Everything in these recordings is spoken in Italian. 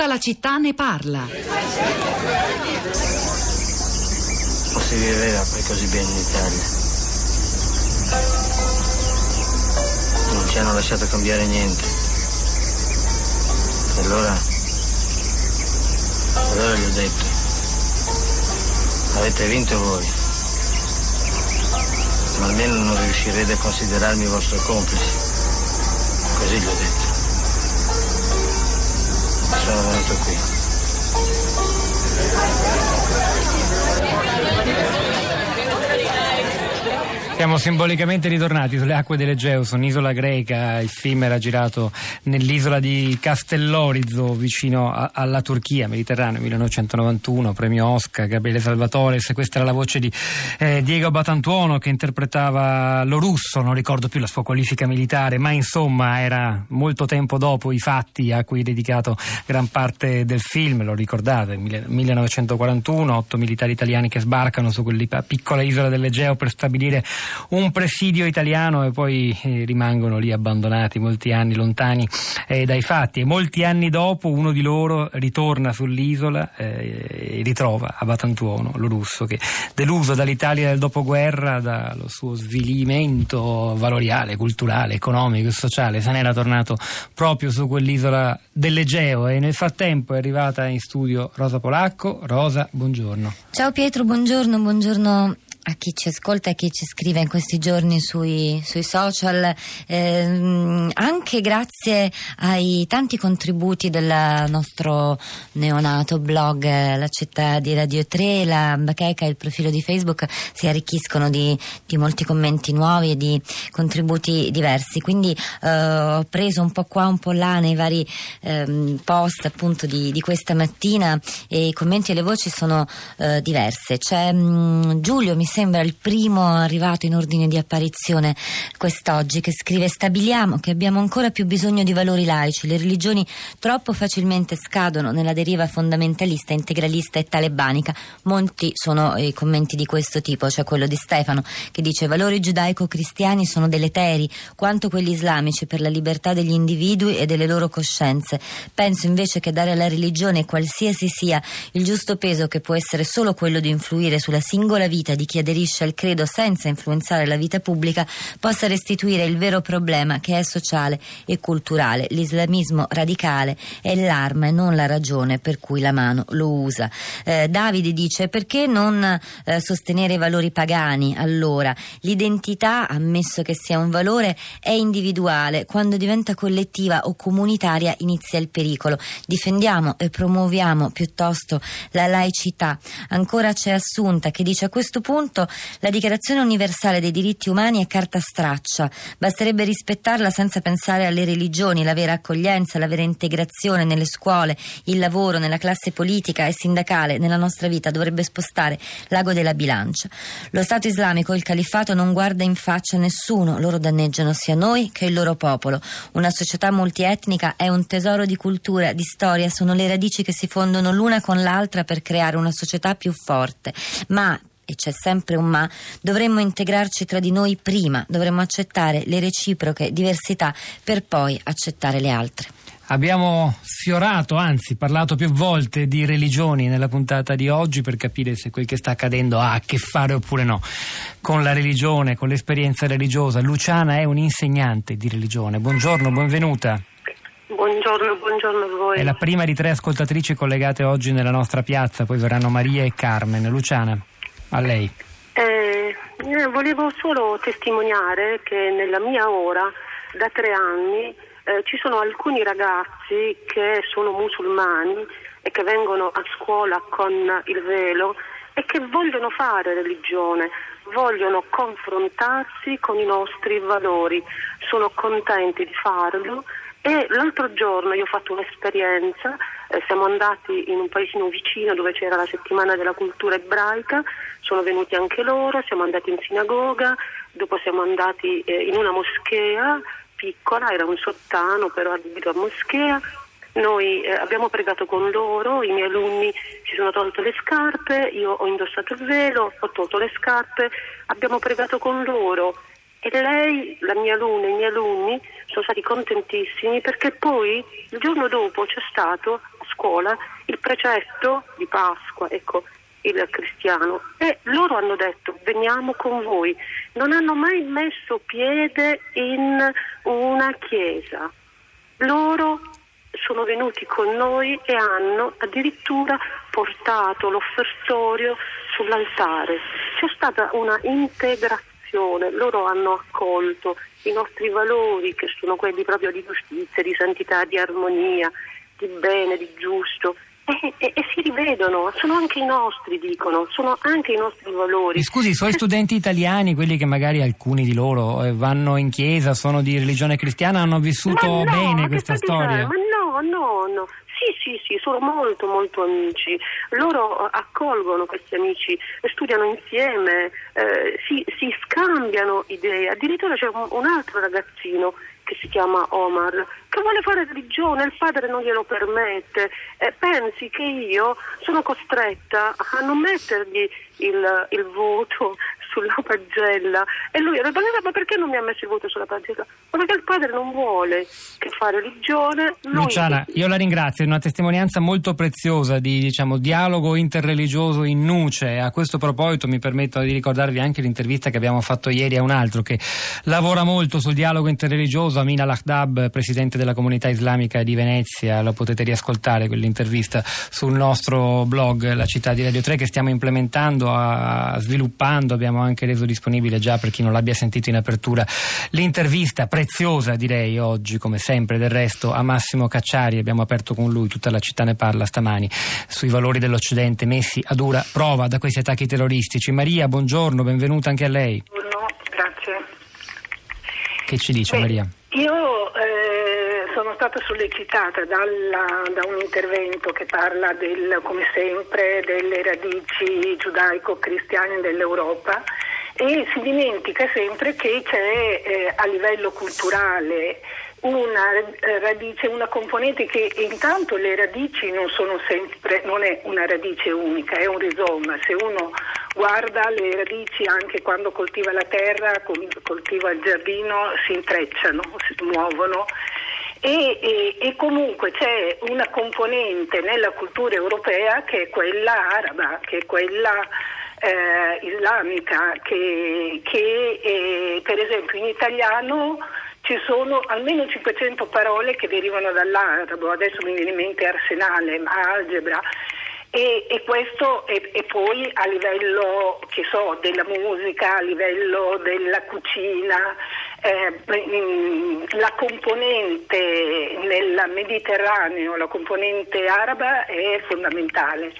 Tutta la città ne parla. Non si viveva poi così bene in Italia. Non ci hanno lasciato cambiare niente. E allora. Allora gli ho detto. Avete vinto voi. Ma almeno non riuscirete a considerarmi vostro complice. Così gli ho detto. Sono Siamo simbolicamente ritornati sulle acque dell'Egeo, un'isola greca, il film era girato nell'isola di Castellorizo vicino a, alla Turchia, Mediterraneo, 1991, premio Oscar, Gabriele Salvatores, questa era la voce di eh, Diego Batantuono che interpretava lo russo, non ricordo più la sua qualifica militare, ma insomma era molto tempo dopo i fatti a cui è dedicato gran parte del film, lo ricordate, 1941, otto militari italiani che sbarcano su quella piccola isola dell'Egeo per stabilire un presidio italiano e poi eh, rimangono lì abbandonati molti anni lontani eh, dai fatti. E molti anni dopo uno di loro ritorna sull'isola eh, e ritrova a Batantuono lo russo che deluso dall'Italia del dopoguerra dallo suo svilimento valoriale, culturale, economico e sociale se n'era tornato proprio su quell'isola dell'Egeo. E nel frattempo è arrivata in studio Rosa Polacco. Rosa, buongiorno. Ciao Pietro, buongiorno, buongiorno a chi ci ascolta e chi ci scrive in questi giorni sui, sui social, eh, anche grazie ai tanti contributi del nostro neonato blog La città di Radio 3, la bacheca e il profilo di Facebook si arricchiscono di, di molti commenti nuovi e di contributi diversi. Quindi eh, ho preso un po' qua, un po' là nei vari eh, post appunto di, di, questa mattina e i commenti e le voci sono eh, diverse. C'è mh, Giulio, mi sembra il primo arrivato in ordine di apparizione quest'oggi, che scrive stabiliamo che abbiamo ancora più bisogno di valori laici, le religioni troppo facilmente scadono nella deriva fondamentalista, integralista e talebanica. Molti sono i commenti di questo tipo, cioè quello di Stefano che dice valori giudaico-cristiani sono deleteri quanto quelli islamici per la libertà degli individui e delle loro coscienze. Penso invece che dare alla religione, qualsiasi sia, il giusto peso che può essere solo quello di influire sulla singola vita di chi aderisce al credo senza influenzare la vita pubblica possa restituire il vero problema che è sociale e culturale. L'islamismo radicale è l'arma e non la ragione per cui la mano lo usa. Eh, Davide dice perché non eh, sostenere i valori pagani? Allora, l'identità, ammesso che sia un valore, è individuale. Quando diventa collettiva o comunitaria inizia il pericolo. Difendiamo e promuoviamo piuttosto la laicità. Ancora c'è Assunta che dice a questo punto la Dichiarazione universale dei diritti umani è carta straccia. Basterebbe rispettarla senza pensare alle religioni, la vera accoglienza, la vera integrazione nelle scuole, il lavoro, nella classe politica e sindacale, nella nostra vita dovrebbe spostare l'ago della bilancia. Lo Stato islamico, il califfato, non guarda in faccia nessuno, loro danneggiano sia noi che il loro popolo. Una società multietnica è un tesoro di cultura, di storia, sono le radici che si fondono l'una con l'altra per creare una società più forte. Ma e c'è sempre un ma, dovremmo integrarci tra di noi prima, dovremmo accettare le reciproche diversità per poi accettare le altre. Abbiamo sfiorato, anzi parlato più volte di religioni nella puntata di oggi per capire se quel che sta accadendo ha a che fare oppure no con la religione, con l'esperienza religiosa. Luciana è un'insegnante di religione. Buongiorno, benvenuta. Buongiorno, buongiorno a voi. È la prima di tre ascoltatrici collegate oggi nella nostra piazza, poi verranno Maria e Carmen. Luciana. A lei. Eh, eh, volevo solo testimoniare che nella mia ora, da tre anni, eh, ci sono alcuni ragazzi che sono musulmani e che vengono a scuola con il velo e che vogliono fare religione, vogliono confrontarsi con i nostri valori, sono contenti di farlo e l'altro giorno io ho fatto un'esperienza, eh, siamo andati in un paesino vicino dove c'era la settimana della cultura ebraica, sono venuti anche loro, siamo andati in sinagoga, dopo siamo andati eh, in una moschea piccola, era un sottano però adibito a moschea, noi eh, abbiamo pregato con loro, i miei alunni si sono tolto le scarpe, io ho indossato il velo, ho tolto le scarpe, abbiamo pregato con loro e lei, la mia alunna e i miei alunni sono stati contentissimi perché poi il giorno dopo c'è stato a scuola il precetto di Pasqua, ecco, il cristiano, e loro hanno detto veniamo con voi. Non hanno mai messo piede in una chiesa. Loro sono venuti con noi e hanno addirittura portato l'offertorio sull'altare. C'è stata una integrazione, loro hanno accolto i nostri valori che sono quelli proprio di giustizia, di santità, di armonia, di bene, di giusto. E, e, e, si rivedono, sono anche i nostri, dicono, sono anche i nostri valori. Scusi, i suoi studenti italiani, quelli che magari alcuni di loro eh, vanno in chiesa, sono di religione cristiana, hanno vissuto no, bene questa storia? Ma no, no. Sì, sì, sì, sono molto, molto amici. Loro accolgono questi amici, studiano insieme, eh, si, si, scambiano idee. Addirittura c'è un, un altro ragazzino che si chiama Omar, che vuole fare religione, il padre non glielo permette. Eh, pensi che io sono costretta a non mettergli il, il voto sulla pagella e lui ha detto ma perché non mi ha messo il voto sulla pagella? Ma perché il padre non vuole che fa religione. Lui... Luciana, io la ringrazio, è una testimonianza molto preziosa di diciamo, dialogo interreligioso in nuce. A questo proposito mi permetto di ricordarvi anche l'intervista che abbiamo fatto ieri a un altro che lavora molto sul dialogo interreligioso, Amina Lahdab, presidente della comunità islamica di Venezia. La potete riascoltare quell'intervista sul nostro blog, la città di Radio 3, che stiamo implementando, a, sviluppando. Abbiamo anche reso disponibile già per chi non l'abbia sentito in apertura l'intervista preziosa direi oggi come sempre del resto a Massimo Cacciari. Abbiamo aperto con lui tutta la città ne parla stamani sui valori dell'Occidente messi a dura prova da questi attacchi terroristici. Maria buongiorno benvenuta anche a lei. Buongiorno grazie. Che ci dice Beh, Maria? io stata sollecitata dalla, da un intervento che parla del, come sempre delle radici giudaico-cristiane dell'Europa e si dimentica sempre che c'è eh, a livello culturale una radice, una componente che intanto le radici non sono sempre, non è una radice unica, è un rizoma. Se uno guarda le radici anche quando coltiva la terra, coltiva il giardino, si intrecciano, si muovono. E, e, e, comunque c'è una componente nella cultura europea che è quella araba, che è quella eh, islamica, che, che eh, per esempio in italiano ci sono almeno 500 parole che derivano dall'arabo, adesso mi viene in mente arsenale, algebra. E, e questo e, e, poi a livello so, della musica, a livello della cucina, eh, la componente nel Mediterraneo, la componente araba è fondamentale.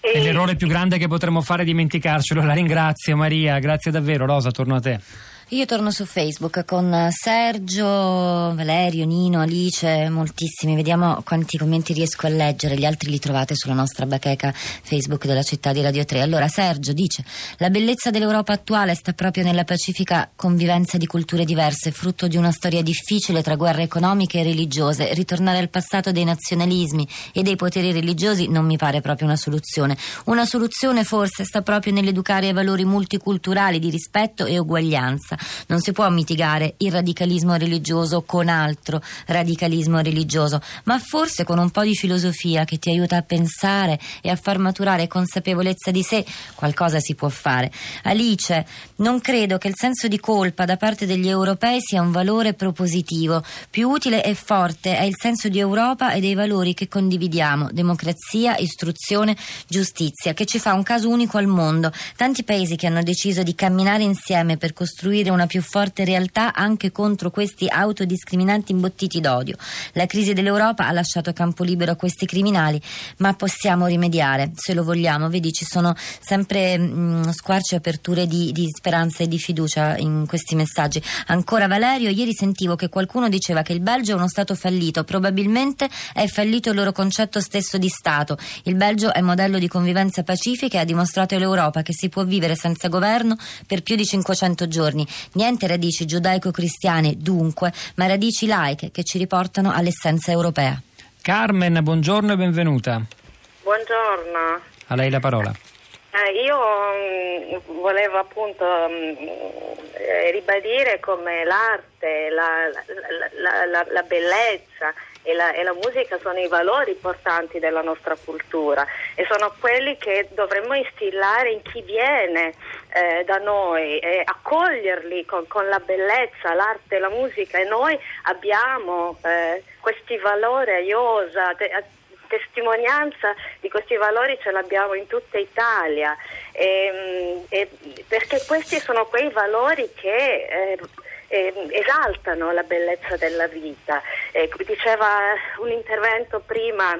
E... È l'errore più grande che potremmo fare dimenticarcelo. La ringrazio Maria, grazie davvero. Rosa, torno a te. Io torno su Facebook con Sergio, Valerio, Nino, Alice, moltissimi. Vediamo quanti commenti riesco a leggere. Gli altri li trovate sulla nostra bacheca Facebook della città di Radio 3. Allora, Sergio dice: La bellezza dell'Europa attuale sta proprio nella pacifica convivenza di culture diverse, frutto di una storia difficile tra guerre economiche e religiose. Ritornare al passato dei nazionalismi e dei poteri religiosi non mi pare proprio una soluzione. Una soluzione forse sta proprio nell'educare ai valori multiculturali di rispetto e uguaglianza. Non si può mitigare il radicalismo religioso con altro radicalismo religioso, ma forse con un po' di filosofia che ti aiuta a pensare e a far maturare consapevolezza di sé, qualcosa si può fare. Alice, non credo che il senso di colpa da parte degli europei sia un valore propositivo. Più utile e forte è il senso di Europa e dei valori che condividiamo: democrazia, istruzione, giustizia, che ci fa un caso unico al mondo. Tanti paesi che hanno deciso di camminare insieme per costruire costruire una più forte realtà anche contro questi autodiscriminanti imbottiti d'odio. La crisi dell'Europa ha lasciato campo libero a questi criminali, ma possiamo rimediare se lo vogliamo. Vedi, ci sono sempre mh, mm, squarci e aperture di, di speranza e di fiducia in questi messaggi. Ancora Valerio, ieri sentivo che qualcuno diceva che il Belgio è uno Stato fallito, probabilmente è fallito il loro concetto stesso di Stato. Il Belgio è modello di convivenza pacifica e ha dimostrato all'Europa che si può vivere senza governo per più di 500 giorni. Niente radici giudaico-cristiane dunque, ma radici laiche che ci riportano all'essenza europea. Carmen, buongiorno e benvenuta. Buongiorno. A lei la parola. Eh, io mh, mm, volevo appunto mh, mm, eh, ribadire come l'arte, la, la, la, la, bellezza e la, e la, musica sono i valori portanti della nostra cultura e sono quelli che dovremmo instillare in chi viene eh, da noi e accoglierli con, con, la bellezza, l'arte la musica e noi abbiamo eh, questi valori, io testimonianza di questi valori ce l'abbiamo in tutta Italia, e, mm, e, perché questi sono quei valori che eh, eh, esaltano la bellezza della vita. Eh, diceva un intervento prima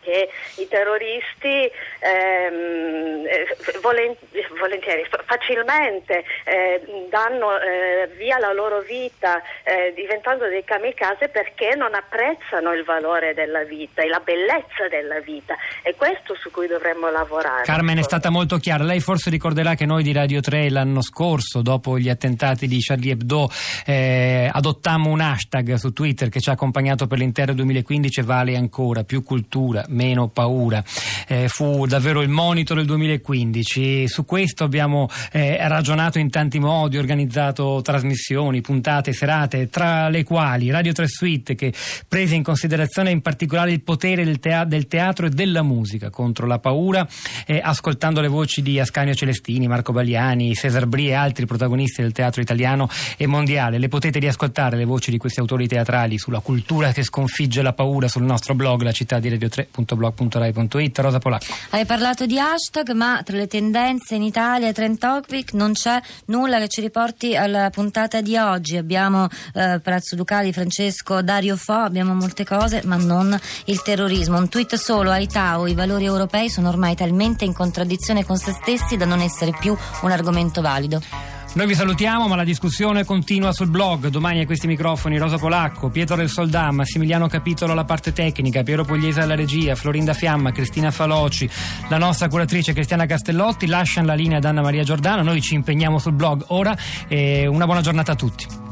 che i terroristi ehm, eh, volentieri, facilmente eh, danno eh, via la loro vita eh, diventando dei kamikaze perché non apprezzano il valore della vita e la bellezza della vita. È questo su cui dovremmo lavorare. Carmen è stata molto chiara. Lei forse ricorderà che noi di Radio 3 l'anno scorso, dopo gli attentati di Charlie Hebdo, eh, adottammo un hashtag su Twitter che ci ha accompagnato per l'intero 2015 vale ancora più cultura meno paura. Eh, fu davvero il monito del 2015. Su questo abbiamo eh, ragionato in tanti modi, organizzato trasmissioni, puntate, serate, tra le quali Radio 3 Suite che prese in considerazione in particolare il potere del, tea- del teatro e della musica contro la paura, eh, ascoltando le voci di Ascanio Celestini, Marco Bagliani, Cesar Brie e altri protagonisti del teatro italiano e mondiale. Le potete riascoltare le voci di questi autori teatrali sulla cultura che sconfigge la paura sul nostro blog, la città di Radio 3 blog.rai.it. Rosa Polacco. Hai parlato di hashtag, ma tra le tendenze in Italia, Trend Topic, non c'è nulla che ci riporti alla puntata di oggi. Abbiamo eh, Palazzo Ducali, Francesco, Dario Fo, abbiamo molte cose, ma non il terrorismo. Un tweet solo, Aitao, i valori europei sono ormai talmente in contraddizione con se stessi da non essere più un argomento valido. Noi vi salutiamo, ma la discussione continua sul blog. Domani a questi microfoni Rosa Polacco, Pietro del Soldà, Massimiliano Capitolo alla parte tecnica, Piero Pugliese alla regia, Florinda Fiamma, Cristina Faloci, la nostra curatrice Cristiana Castellotti. Lasciano la linea ad Anna Maria Giordano. Noi ci impegniamo sul blog ora una buona giornata a tutti.